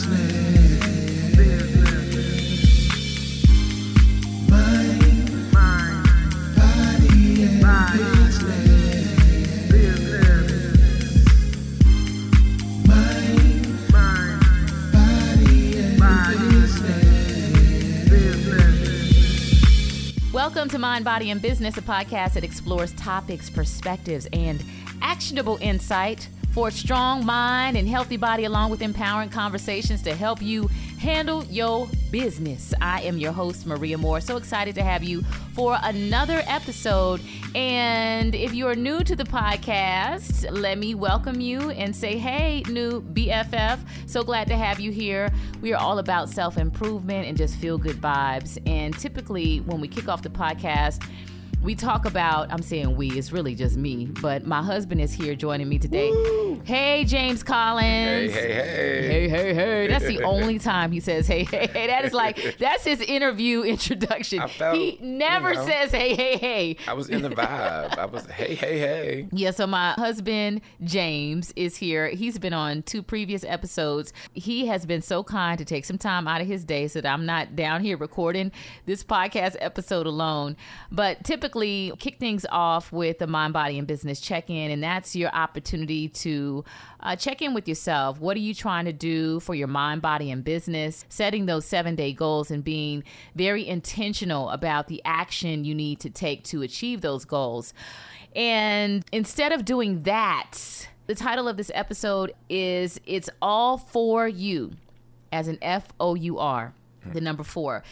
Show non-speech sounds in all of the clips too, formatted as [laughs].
Welcome Body, and Business, a podcast that explores topics, perspectives, and actionable insight for a strong mind and healthy body, along with empowering conversations to help you handle your business. I am your host, Maria More. So excited to have you for another episode. And if you are new to the podcast, let me welcome you and say, hey, new BFF. So glad to have you here. We are all about self improvement and just feel good vibes. And typically, when we kick off the podcast, we talk about i'm saying we it's really just me but my husband is here joining me today. Woo! hey james collins. Hey hey hey. Hey hey hey. That's the only [laughs] time he says hey hey hey. That is like that's his interview [laughs] introduction. Felt, he never you know, says hey hey hey. I was in the vibe. I was hey hey hey. Yeah so my husband james is here. He's been on two previous episodes. He has been so kind to take some time out of his day so that i'm not down here recording this podcast episode alone. But typically typically kick things off with the mind, body, and business check in, and that's your opportunity to uh, check in with yourself. What are you trying to do for your mind, body, and business? Setting those seven day goals and being very intentional about the action you need to take to achieve those goals. And instead of doing that, the title of this episode is It's All For You, as an F O U R, the number four.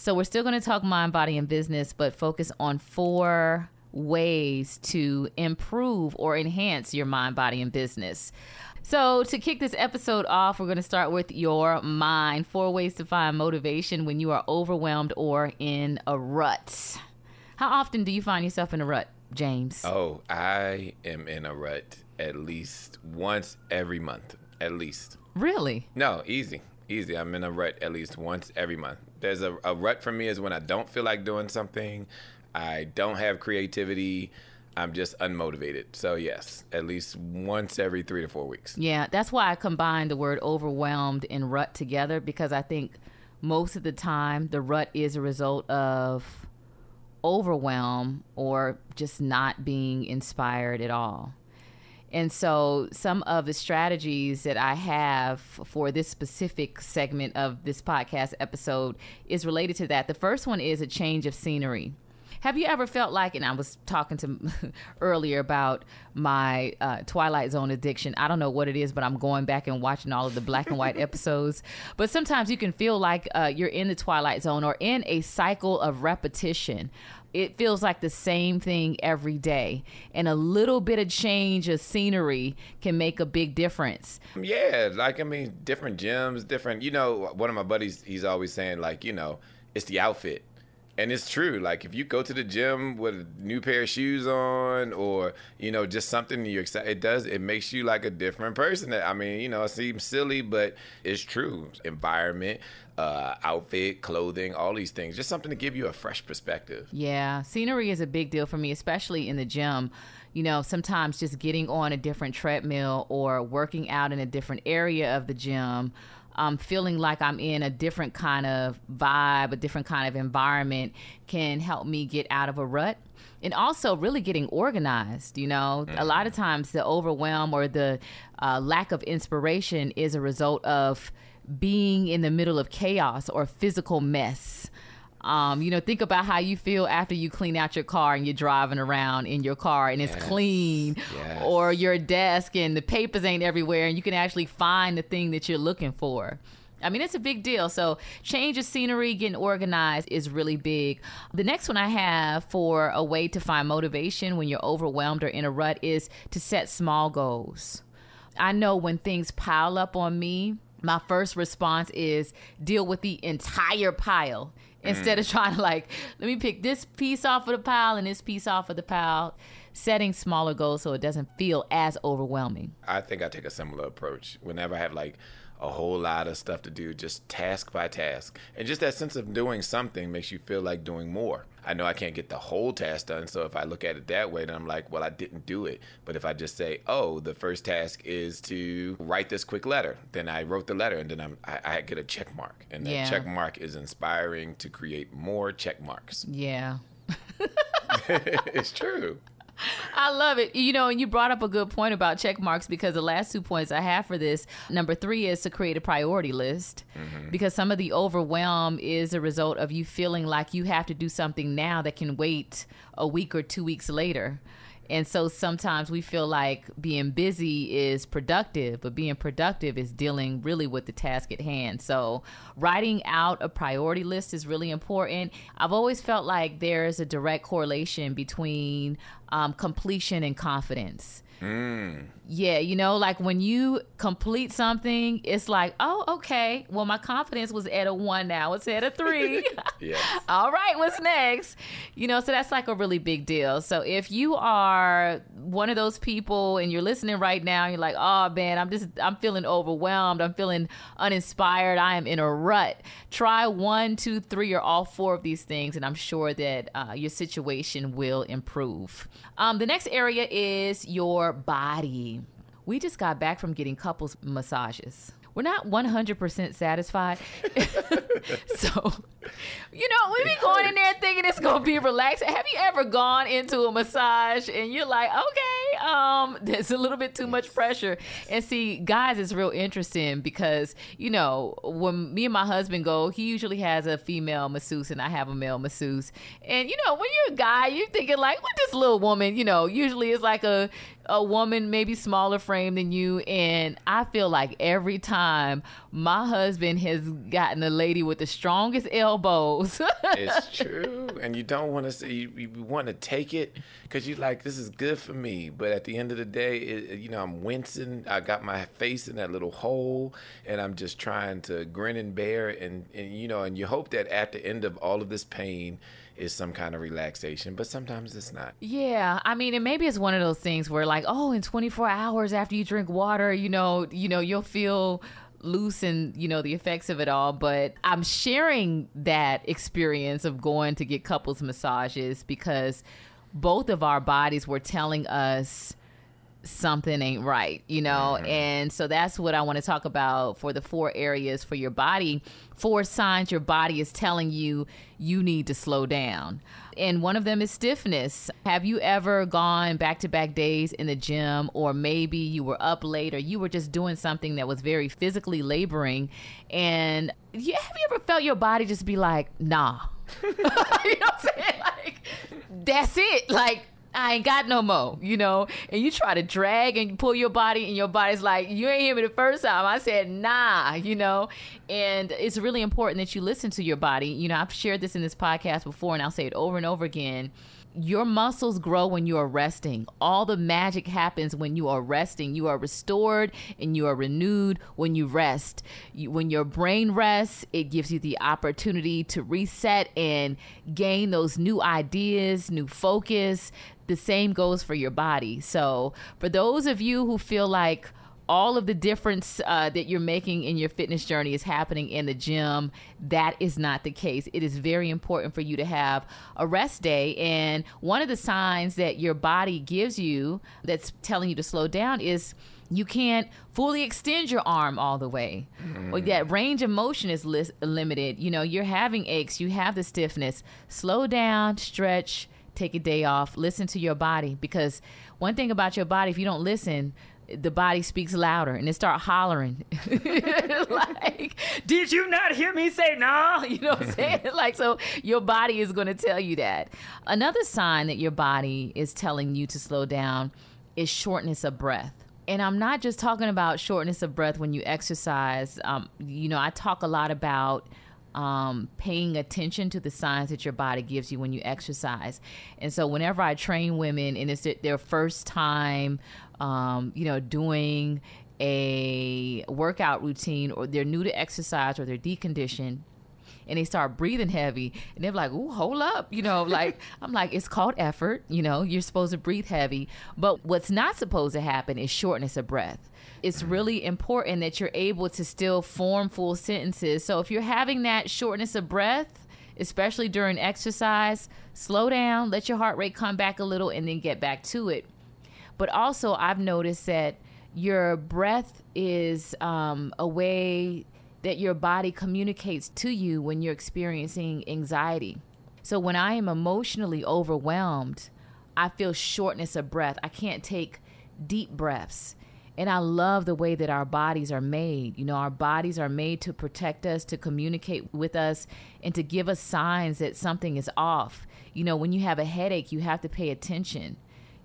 So we're still going to talk mind, body, and business, but focus on four ways to improve or enhance your mind, body, and business. So, to kick this episode off, we're going to start with your mind. Four ways to find motivation when you are overwhelmed or in a rut. How often do you find yourself in a rut, James? Oh, I am in a rut at least once every month. At least. Really? No, easy. Easy. I'm in a rut at least once every month. There's a, a rut for me is when I don't feel like doing something, I don't have creativity, I'm just unmotivated. So yes, at least once every three to four weeks. Yeah, that's why I combine the word overwhelmed and rut together because I think most of the time the rut is a result of overwhelm or just not being inspired at all. And so, some of the strategies that I have for this specific segment of this podcast episode is related to that. The first one is a change of scenery. Have you ever felt like, and I was talking to [laughs] earlier about my uh, Twilight Zone addiction. I don't know what it is, but I'm going back and watching all of the black and white [laughs] episodes. But sometimes you can feel like uh, you're in the Twilight Zone or in a cycle of repetition it feels like the same thing every day. And a little bit of change of scenery can make a big difference. Yeah like i mean different gyms different you know one of my buddies he's always saying like you know it's the outfit. And it's true like if you go to the gym with a new pair of shoes on or you know just something you're excited it does it makes you like a different person. I mean you know it seems silly but it's true. Environment uh, outfit clothing all these things just something to give you a fresh perspective yeah scenery is a big deal for me especially in the gym you know, sometimes just getting on a different treadmill or working out in a different area of the gym um, feeling like I'm in a different kind of vibe, a different kind of environment can help me get out of a rut. And also, really getting organized. You know, mm. a lot of times the overwhelm or the uh, lack of inspiration is a result of being in the middle of chaos or physical mess. Um, you know, think about how you feel after you clean out your car and you're driving around in your car and it's yes. clean, yes. or your desk and the papers ain't everywhere and you can actually find the thing that you're looking for. I mean, it's a big deal. So, change of scenery, getting organized is really big. The next one I have for a way to find motivation when you're overwhelmed or in a rut is to set small goals. I know when things pile up on me, my first response is deal with the entire pile instead mm. of trying to like let me pick this piece off of the pile and this piece off of the pile setting smaller goals so it doesn't feel as overwhelming i think i take a similar approach whenever i have like a whole lot of stuff to do, just task by task. And just that sense of doing something makes you feel like doing more. I know I can't get the whole task done, so if I look at it that way, then I'm like, well, I didn't do it. But if I just say, oh, the first task is to write this quick letter, then I wrote the letter, and then I'm, I, I get a check mark, and that yeah. check mark is inspiring to create more check marks. Yeah. [laughs] it's true. I love it. You know, and you brought up a good point about check marks because the last two points I have for this number three is to create a priority list mm-hmm. because some of the overwhelm is a result of you feeling like you have to do something now that can wait a week or two weeks later. And so sometimes we feel like being busy is productive, but being productive is dealing really with the task at hand. So writing out a priority list is really important. I've always felt like there's a direct correlation between um, completion and confidence. Mm. Yeah, you know, like when you complete something, it's like, oh, okay. Well, my confidence was at a one now. It's at a three. [laughs] yes. [laughs] All right, what's next? You know, so that's like a really big deal. So if you are one of those people and you're listening right now, you're like, oh man, I'm just I'm feeling overwhelmed. I'm feeling uninspired. I am in a rut. Try one, two, three, or all four of these things, and I'm sure that uh, your situation will improve. Um, the next area is your body. We just got back from getting couples massages we're not 100% satisfied. [laughs] so, you know, we be going in there thinking it's going to be relaxing. Have you ever gone into a massage and you're like, okay, um, there's a little bit too much pressure. And see, guys, it's real interesting because, you know, when me and my husband go, he usually has a female masseuse and I have a male masseuse. And, you know, when you're a guy, you're thinking like, what this little woman, you know, usually it's like a, a woman maybe smaller frame than you and i feel like every time my husband has gotten a lady with the strongest elbows. [laughs] It's true and you don't want to say you, you want to take it because you're like this is good for me but at the end of the day it, you know i'm wincing i got my face in that little hole and i'm just trying to grin and bear and, and you know and you hope that at the end of all of this pain is some kind of relaxation, but sometimes it's not. Yeah, I mean, and maybe it's one of those things where like, oh, in 24 hours after you drink water, you know, you know, you'll feel loose and you know the effects of it all but i'm sharing that experience of going to get couples massages because both of our bodies were telling us something ain't right, you know? Mm-hmm. And so that's what I want to talk about for the four areas for your body, four signs your body is telling you you need to slow down. And one of them is stiffness. Have you ever gone back to back days in the gym, or maybe you were up late, or you were just doing something that was very physically laboring? And have you ever felt your body just be like, nah? [laughs] you know what I'm saying? Like, that's it. Like, I ain't got no more, you know. And you try to drag and pull your body, and your body's like, you ain't hear me the first time. I said, nah, you know. And it's really important that you listen to your body. You know, I've shared this in this podcast before, and I'll say it over and over again. Your muscles grow when you are resting. All the magic happens when you are resting. You are restored and you are renewed when you rest. You, when your brain rests, it gives you the opportunity to reset and gain those new ideas, new focus, the same goes for your body. So, for those of you who feel like, all of the difference uh, that you're making in your fitness journey is happening in the gym. That is not the case. It is very important for you to have a rest day. And one of the signs that your body gives you that's telling you to slow down is you can't fully extend your arm all the way. Mm. Or that range of motion is li- limited. You know, you're having aches, you have the stiffness. Slow down, stretch, take a day off, listen to your body because one thing about your body if you don't listen, the body speaks louder and it start hollering. [laughs] Like did you not hear me say no? [laughs] You know what i'm [laughs] saying? Like so your body is going to tell you that. Another sign that your body is telling you to slow down is shortness of breath. And i'm not just talking about shortness of breath when you exercise. Um, you know i talk a lot about um, paying attention to the signs that your body gives you when you exercise. And so, whenever I train women and it's their first time um, you know, doing a workout routine or they're new to exercise or they're deconditioned and they start breathing heavy and they're like, "Ooh, hold up." You know, [laughs] like I'm like, "It's called effort, you know, you're supposed to breathe heavy." But what's not supposed to happen is shortness of breath. It's really important that you're able to still form full sentences. So if you're having that shortness of breath, especially during exercise, slow down, let your heart rate come back a little and then get back to it. But also, I've noticed that your breath is um, a way that your body communicates to you when you're experiencing anxiety. So when I am emotionally overwhelmed, I feel shortness of breath. I can't take deep breaths. And I love the way that our bodies are made. You know, our bodies are made to protect us, to communicate with us, and to give us signs that something is off. You know, when you have a headache, you have to pay attention.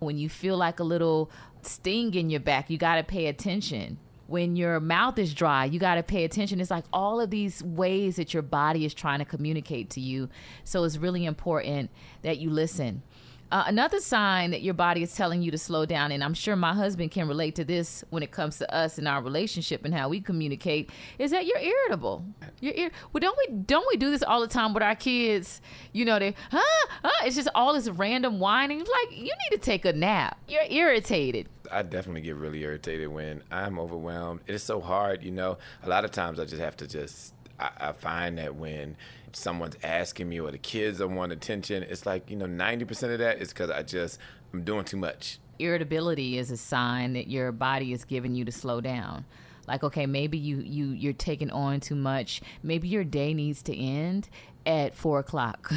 When you feel like a little sting in your back, you got to pay attention. When your mouth is dry, you got to pay attention. It's like all of these ways that your body is trying to communicate to you. So it's really important that you listen. Uh, another sign that your body is telling you to slow down, and I'm sure my husband can relate to this when it comes to us and our relationship and how we communicate, is that you're irritable. You're ir- well, don't we don't we do this all the time with our kids? You know, they huh, huh, it's just all this random whining. Like you need to take a nap. You're irritated. I definitely get really irritated when I'm overwhelmed. It is so hard, you know. A lot of times I just have to just I, I find that when someone's asking me or the kids don't want attention, it's like, you know, 90% of that is because I just, I'm doing too much. Irritability is a sign that your body is giving you to slow down. Like, okay, maybe you, you, you're taking on too much. Maybe your day needs to end at four o'clock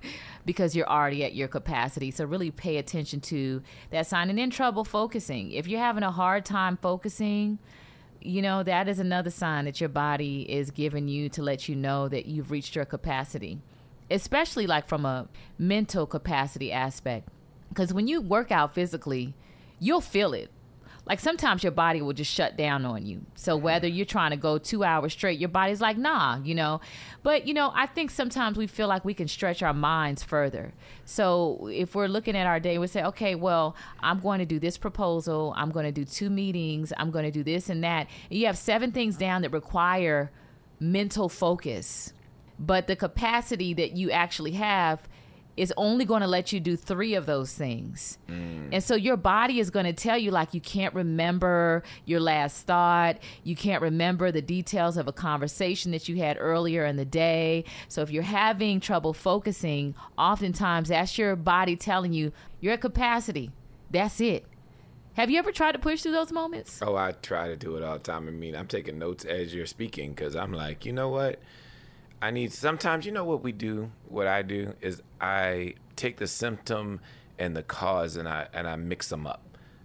[laughs] because you're already at your capacity. So really pay attention to that sign. And then trouble focusing. If you're having a hard time focusing, you know, that is another sign that your body is giving you to let you know that you've reached your capacity, especially like from a mental capacity aspect. Because when you work out physically, you'll feel it like sometimes your body will just shut down on you. So whether you're trying to go two hours straight, your body's like, nah, you know. But, you know, I think sometimes we feel like we can stretch our minds further. So if we're looking at our day, we say, okay, well, I'm going to do this proposal, I'm going to do two meetings, I'm going to do this and that. And you have seven things down that require mental focus. But the capacity that you actually have is only going to let you do three of those things. Mm. And so your body is going to tell you, like, you can't remember your last thought. You can't remember the details of a conversation that you had earlier in the day. So if you're having trouble focusing, oftentimes that's your body telling you, you're at capacity. That's it. Have you ever tried to push through those moments? Oh, I try to do it all the time. I mean, I'm taking notes as you're speaking because I'm like, you know what? I need sometimes you know what we do, what I do is I take the symptom and the cause and I and I mix them up.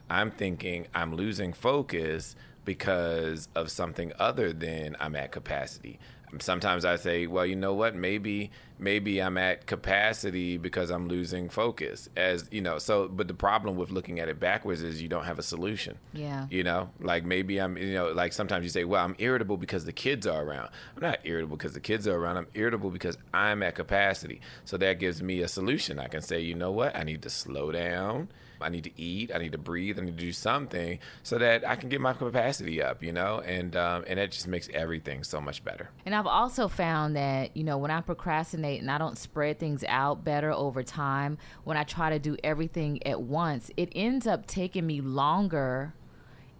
I'm thinking I'm losing focus because of something other than I'm at capacity sometimes I say, well, you know what? Maybe maybe I'm at capacity because I'm losing focus. As you know, so but the problem with looking at it backwards is you don't have a solution. Yeah. You know, like maybe I'm you know, like sometimes you say, well, I'm irritable because the kids are around. I'm not irritable because the kids are around. I'm irritable because I'm at capacity. So that gives me a solution. I can say, you know what? I need to slow down I need to eat. I need to breathe. I need to do something so that I can get my capacity up, you know, and um, and that just makes everything so much better. And I've also found that you know when I procrastinate and I don't spread things out better over time, when I try to do everything at once, it ends up taking me longer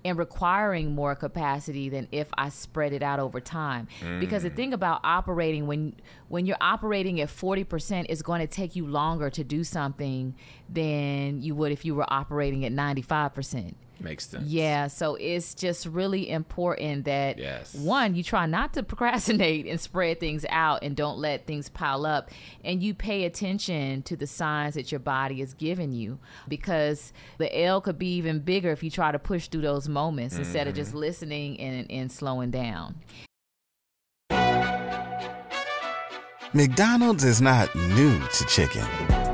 and requiring more capacity than if I spread it out over time. Because the mm. thing about operating when when you're operating at 40%, it's going to take you longer to do something than you would if you were operating at 95%. Makes sense. Yeah, so it's just really important that Yes. one, you try not to procrastinate and spread things out and don't let things pile up and you pay attention to the signs that your body is giving you because the L could be even bigger if you try to push through those moments instead of just mm-hmm. listening and, and slowing down. McDonald's is not new to chicken.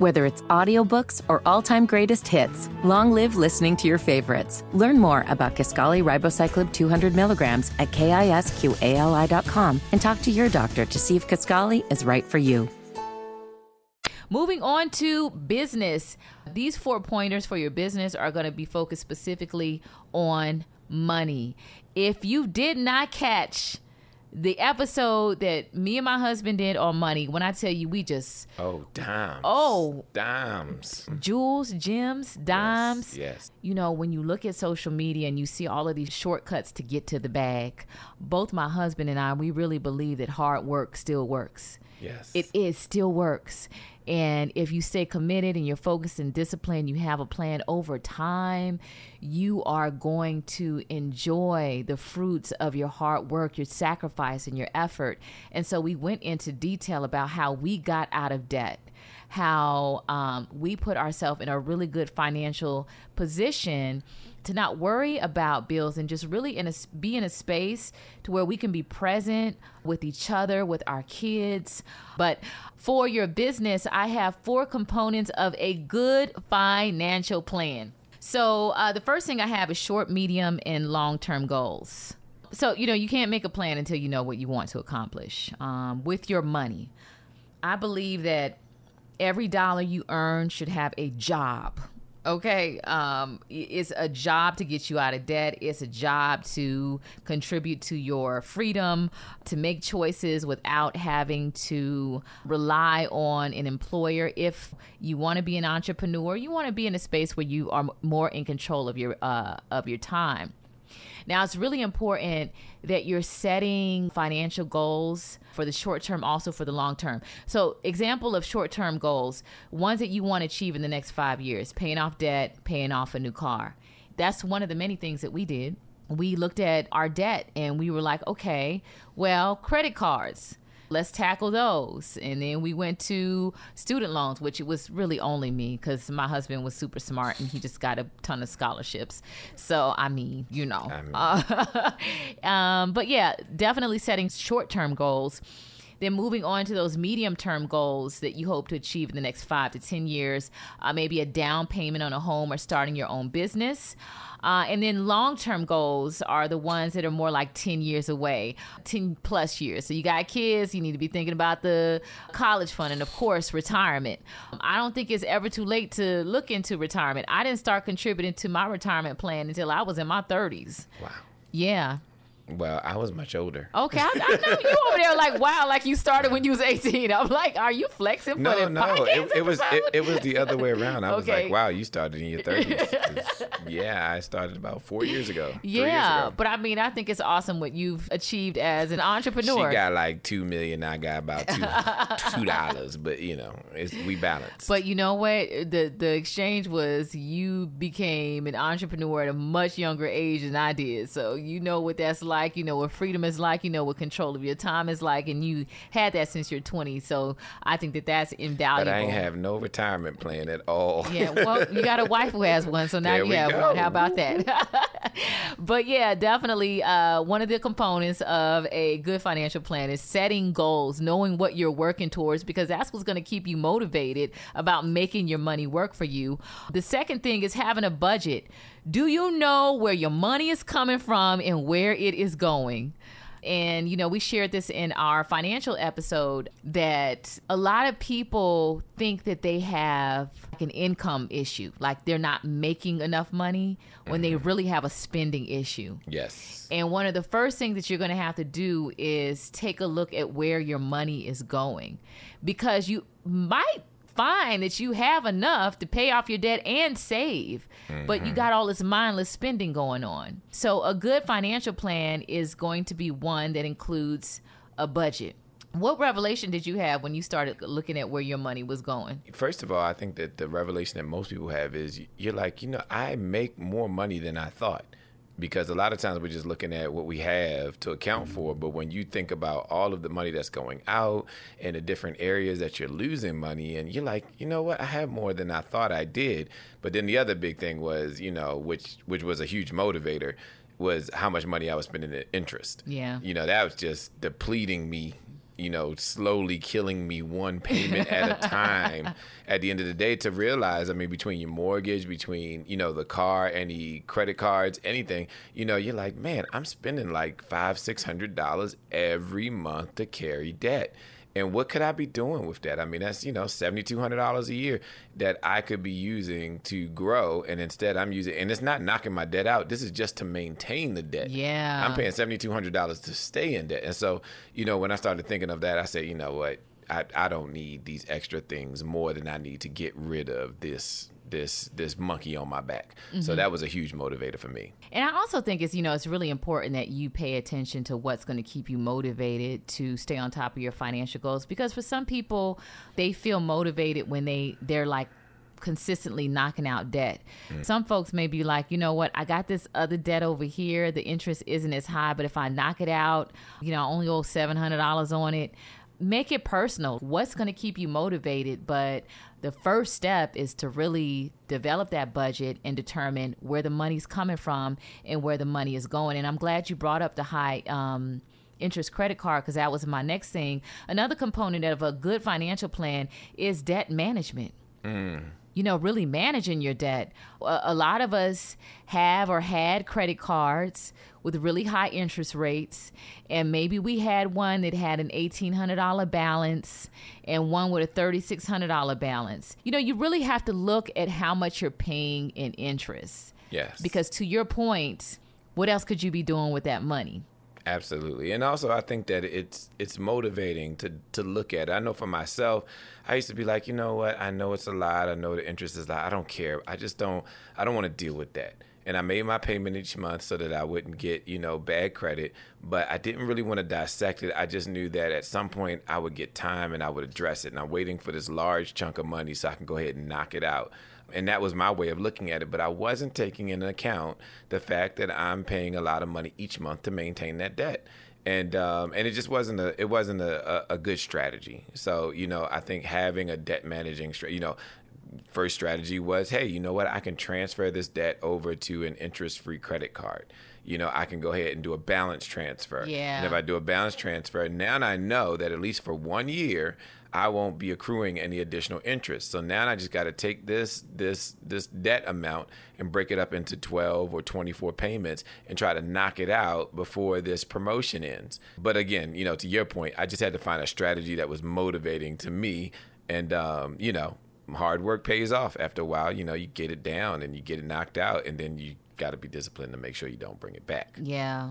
Whether it's audiobooks or all-time greatest hits, long live listening to your favorites. Learn more about Kisqali Ribociclib 200 milligrams at kisqali.com and talk to your doctor to see if Kisqali is right for you. Moving on to business. These four pointers for your business are going to be focused specifically on money. If you did not catch the episode that me and my husband did on money, when I tell you we just Oh, dimes. Oh. dimes. jewels, gems, dimes. yes. You know, when you look at social media and you see all of these shortcuts to get to the bag, both my husband and I, we really believe that hard work still works. Yes. It is still works. And if you stay committed and you're focused and disciplined, you have a plan over time, you are going to enjoy the fruits of your hard work, your sacrifice, and your effort. And so we went into detail about how we got out of debt how um, we put ourselves in a really good financial position to not worry about bills and just really in a be in a space to where we can be present with each other with our kids. But for your business i have four components of a good financial plan. So uh, the first thing i have is short medium and long term goals. So you know you can't make a plan until you know what you want to accomplish um, with your money. I believe that every dollar you earn should have a job. Okay, um, it's a job to get you out of debt. It's a job to contribute to your freedom, to make choices without having to rely on an employer. If you want to be an entrepreneur, you want to be in a space where you are more in control of your uh, of your time. Now, it's really important that you're setting financial goals for the short term, also for the long term. So, example of short term goals, ones that you want to achieve in the next five years paying off debt, paying off a new car. That's one of the many things that we did. We looked at our debt and we were like, okay, well, credit cards let's tackle those. And then we went to student loans, which it was really only me because my husband was super smart and he just got a ton of scholarships. So, I mean, you know. I mean. Uh, [laughs] um, but yeah, definitely setting short term goals. Then moving on to those medium term goals that you hope to achieve in the next five to 10 years, uh, maybe a down payment on a home or starting your own business. Uh, and then long term goals are the ones that are more like 10 years away, 10 plus years. So you got kids, you need to be thinking about the college fund and, of course, retirement. I don't think it's ever too late to look into retirement. I didn't start contributing to my retirement plan until I was in my 30s. Wow. Yeah. Well, I was much older. Okay, I, I know you over there like wow, like you started when you was eighteen. I'm like, are you flexing for No, the no, it, it was it, it was the other way around. I was like, wow, you started in your thirties. [laughs] yeah, I started about four years ago. three years yeah, ago. but I mean, I think it's awesome what you've achieved as an entrepreneur. She got like two million. I got about two two dollars. But you know, it's, we balance. But you know what? The the exchange was you became an entrepreneur at a much younger age than I did. So you know what that's like. You know what freedom is like. You know what control of your time is like, and you had that since you're 20. So I think that that's invaluable. but I ain't have no retirement plan at all. Yeah, well, you got a wife who has one, so [laughs] now There you we have go. one. How about that? [laughs] but yeah, definitely uh, one of the components of a good financial plan is setting goals, knowing what you're working towards, because that's what's going to keep you motivated about making your money work for you. The second thing is having a budget. Do you know where your money is coming from and where it is going? And, you know, we shared this in our financial episode that a lot of people think that they have like an income issue, like they're not making enough money when they mm-hmm. really have a spending issue. Yes. And one of the first things that you're going to have to do is take a look at where your money is going because you might find that you have enough to pay off your debt and save, but you mm-hmm. got all this mindless spending going on. So, a good financial plan is going to be one that includes a budget. What revelation did you have when you started looking at where your money was going? First of all, I think that the revelation that most people have is you're like, you know, I make more money than I thought. Because a lot of times we're just looking at what we have to account for. But when you think about all of the money that's going out and the different areas that you're losing money, and you're like, you know what, I have more than I thought I did. But then the other big thing was, you know, which which was a huge motivator, was how much money I was spending in interest. Yeah. You know, that was just depleting me you know, slowly killing me one payment at a time [laughs] at the end of the day to realize, I mean, between your mortgage, between, you know, the car, any credit cards, anything, you know, you're like, man, I'm spending like five, six hundred dollars every month to carry debt. And what could I be doing with that? I mean, that's, you know, $7,200 a year that I could be using to grow. And instead, I'm using, and it's not knocking my debt out. This is just to maintain the debt. Yeah. I'm paying $7,200 to stay in debt. And so, you know, when I started thinking of that, I said, you know what? I, I don't need these extra things more than I need to get rid of this this this monkey on my back. So mm-hmm. that was a huge motivator for me. And I also think it's, you know, it's really important that you pay attention to what's going to keep you motivated to stay on top of your financial goals because for some people they feel motivated when they they're like consistently knocking out debt. Mm. Some folks may be like, you know what, I got this other debt over here. The interest isn't as high, but if I knock it out, you know, I only owe $700 on it. Make it personal. What's going to keep you motivated? But the first step is to really develop that budget and determine where the money's coming from and where the money is going. And I'm glad you brought up the high um, interest credit card because that was my next thing. Another component of a good financial plan is debt management you know, really managing your debt. A, lot of us have or had credit cards with really high interest rates, and maybe we had one that had an $1,800 balance and one with a $3,600 balance. You know, you really have to look at how much you're paying in interest. Yes. Because to your point, what else could you be doing with that money? Absolutely. And also I think that it's it's motivating to to look at. it. I know for myself, I used to be like, you know what, I know it's a lot, I know the interest is a lot. I don't care. I just don't I don't want to deal with that. And I made my payment each month so that I wouldn't get, you know, bad credit. But I didn't really want to dissect it. I just knew that at some point I would get time and I would address it. And I'm waiting for this large chunk of money so I can go ahead and knock it out. And that was my way of looking at it. But I wasn't taking into account the fact that I'm paying a lot of money each month to maintain that debt. And um, and it just wasn't a it wasn't a, a, good strategy. So you know I think having a debt managing you know first strategy was hey you know what i can transfer this debt over to an interest free credit card you know i can go ahead and do a balance transfer Yeah. and if i do a balance transfer now i know that at least for one year i won't be accruing any additional interest. So now i just got to take this this this debt amount and break it up into 12 or 24 payments and try to knock it out before this promotion ends. But again you know to your point i just had to find a strategy that was motivating to me and um, you know hard work pays off. After a while you know you get it down and you get it knocked out and then you got to be disciplined to make sure you don't bring it back. Yeah.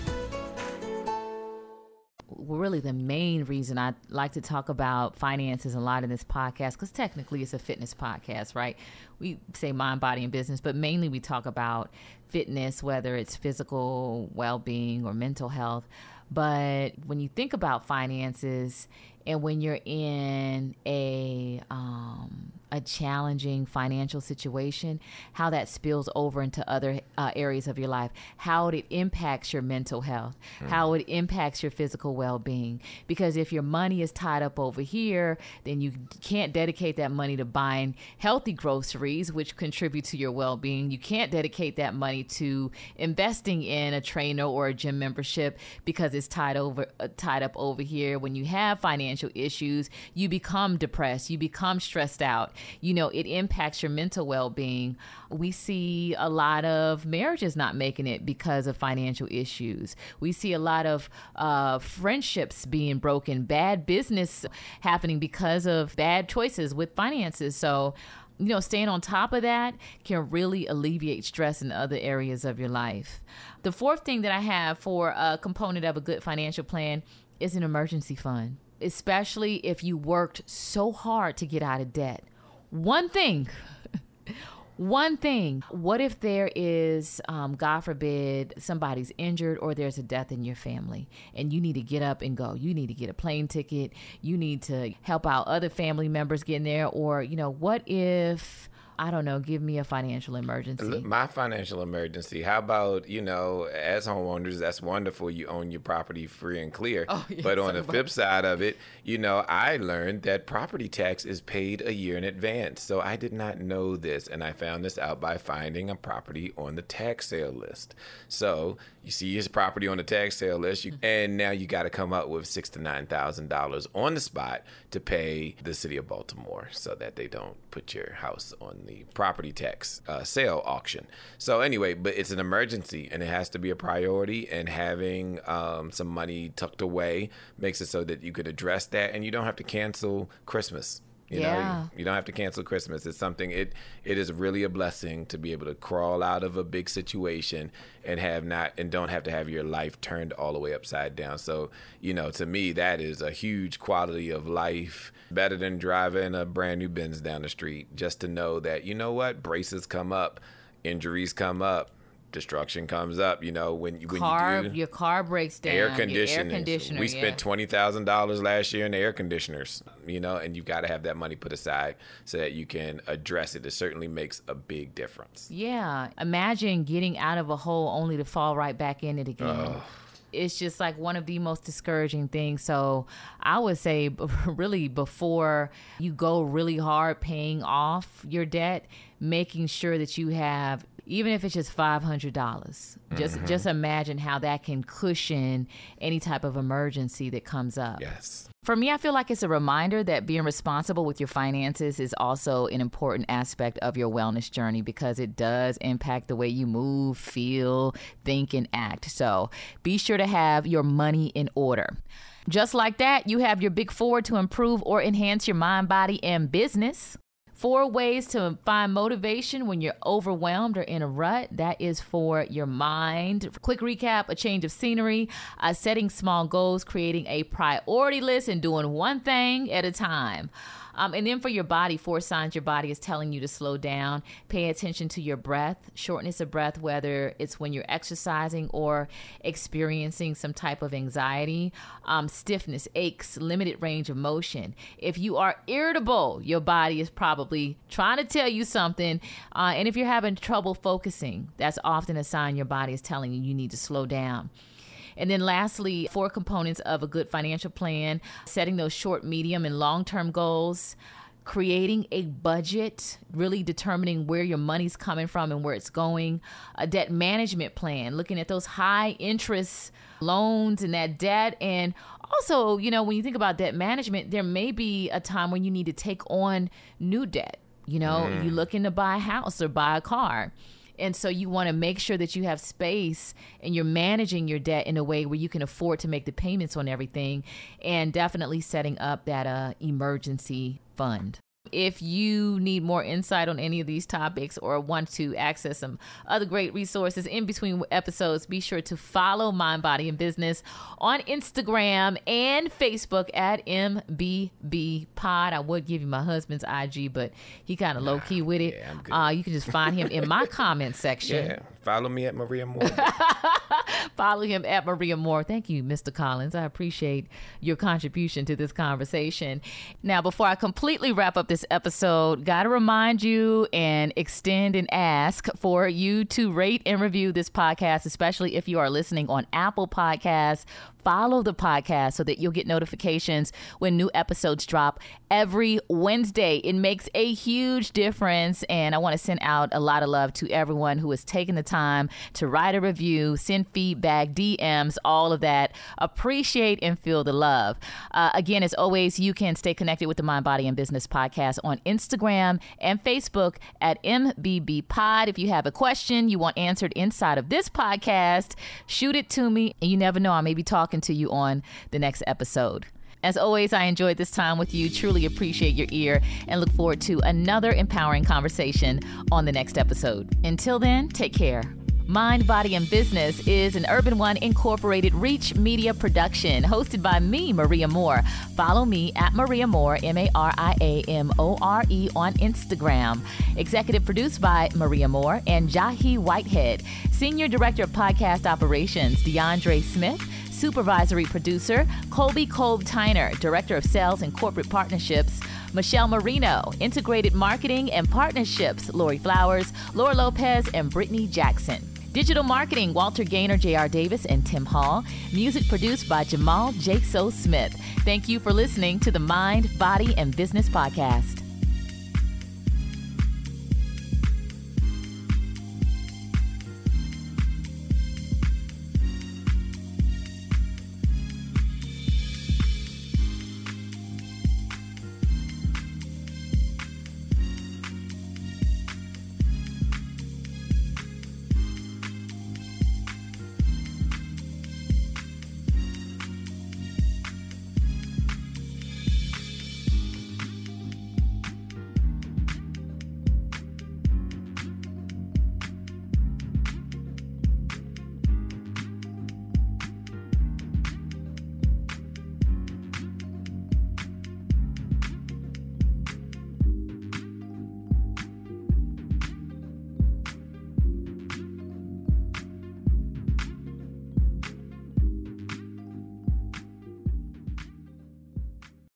Really the main reason I like to talk about finances a lot in this podcast, because technically it's a fitness podcast, right? We say mind, body, and business, but mainly we talk about fitness, whether it's physical well being or mental health. But when you think about finances, and when you're in a um, a challenging financial situation, how that spills over into other uh, areas of your life, how it impacts your mental health, mm. how it impacts your physical well being. Because if your money is tied up over here, then you can't dedicate that money to buying healthy groceries, which contribute to your well being. You can't dedicate that money to investing in a trainer or a gym membership because it's tied over uh, tied up over here. When you have financial issues, you become depressed, you become stressed out you know, it impacts your mental well being. We see a lot of marriages not making it because of financial issues. We see a lot of uh, friendships being broken, bad business happening because of bad choices with finances. So, you know, staying on top of that can really alleviate stress in other areas of your life. The fourth thing that I have for a component of a good financial plan is an emergency fund, especially if you worked so hard to get out of debt one thing. [laughs] One thing. What if there is um, god forbid somebody's injured or there's a death in your family and you need to get up and go? You need to get a plane ticket. You need to help out other family members getting there or you know what if I don't know, give me a financial emergency. My financial emergency. How about, you know, as homeowners, that's wonderful. You own your property free and clear. Oh, [laughs] yeah, but on the flip side of it, you know, I learned that property tax is paid a year in advance. So I did not know this. And I found this out by finding a property on the tax sale list. So you see his property on the tax sale list, you, [laughs] and now you got to come up with six to nine thousand dollars on the spot to pay the city of Baltimore so that they don't put your house on the property tax uh, sale auction. So anyway, but it's an emergency and it has to be a priority. And having um, some money tucked away makes it so that you could address that and you don't have to cancel Christmas. You yeah. know, you, you, don't have to cancel Christmas. It's something it it is really a blessing to be able to crawl out of a big situation and have not and don't have to have your life turned all the way upside down. So, you know, to me that is a huge quality of life. Better than driving a brand new Benz down the street just to know that you know what, braces come up, injuries come up, destruction comes up. You know when when car, you do your car breaks down. Air conditioning. Air conditioner. We spent yeah. twenty thousand dollars last year in air conditioners. You know, and you've got to have that money put aside so that you can address it. It certainly makes a big difference. Yeah, imagine getting out of a hole only to fall right back in it again. it's just like one of the most discouraging things. So I would say, [laughs] really, before you go really hard paying off your debt, making sure that you have even if it's just five hundred dollars. Just mm-hmm. just imagine how that can cushion any type of emergency that comes up. Yes. For me, I feel like it's a reminder that being responsible with your finances is also an important aspect of your wellness journey because it does impact the way you move, feel, think, and act. So be sure to have your money in order. Just like that, you have your big four to improve or enhance your mind, body, and business. Four ways to find motivation when you're overwhelmed or in a rut. That is for your mind. Quick recap a change of scenery, uh, setting small goals, creating a priority list, and doing one thing at a time. Um, and then for your body, four signs your body is telling you to slow down. Pay attention to your breath, shortness of breath, whether it's when you're exercising or experiencing some type of anxiety, um, stiffness, aches, limited range of motion. If you are irritable, your body is probably trying to tell you something. Uh, and if you're having trouble focusing, that's often a sign your body is telling you you need to slow down. And then lastly, four components of a good financial plan setting those short, medium, and long term goals creating a budget, really determining where your money's coming from and where it's going, a debt management plan, looking at those high interest loans and that debt. And also, you know, when you think about debt management, there may be a time when you need to take on new debt. You know, mm. you're looking to buy a house or buy a car. And so you want to make sure that you have space and you're managing your debt in a way where you can afford to make the payments on everything and definitely setting up that uh, emergency fund. If you need more insight on any of these topics or want to access some other great resources in between episodes, be sure to follow Mind, Body, and Business on Instagram and Facebook at MBB Pod. I would give you my husband's IG, but he kind of low key with it. Yeah, I'm good. uh, you can just find him in my comment section. Yeah. Follow me at Maria More. [laughs] Follow him at Maria More. Thank you, Mr. Collins. I appreciate your contribution to this conversation. Now, before I completely wrap up this episode, got to remind you and extend and ask for you to rate and review this podcast, especially if you are listening on Apple Podcasts. Follow the podcast so that you'll get notifications when new episodes drop every Wednesday. It makes a huge difference. And I want to send out a lot of love to everyone who has taken the time to write a review, send feedback, DMs, all of that. Appreciate and feel the love. Uh, again, as always, you can stay connected with the Mind, Body, and Business podcast on Instagram and Facebook at MBB Pod. If you have a question you want answered inside of this podcast, shoot it to me. And you never know, I may be talking to you on the next episode. As always, I enjoyed this time with you. Truly appreciate your ear and look forward to another empowering conversation on the next episode. Until then, take care. Mind, Body, and Business is an Urban One Incorporated Reach Media production hosted by me, Maria More. Follow me at Maria More, M A R I A M O R E, on Instagram. Executive produced by Maria More and Jahi Whitehead. Senior Director of Podcast Operations, DeAndre Smith. Supervisory Producer, Colby Kolb Tyner. Director of Sales and Corporate Partnerships, Michelle Marino. Integrated Marketing and Partnerships, Lori Flowers, Laura Lopez, and Brittany Jackson. Digital Marketing, Walter Gaynor, J.R. Davis, and Tim Hall. Music produced by Jamal Jakeso Smith. Thank you for listening to the Mind, Body, and Business Podcast.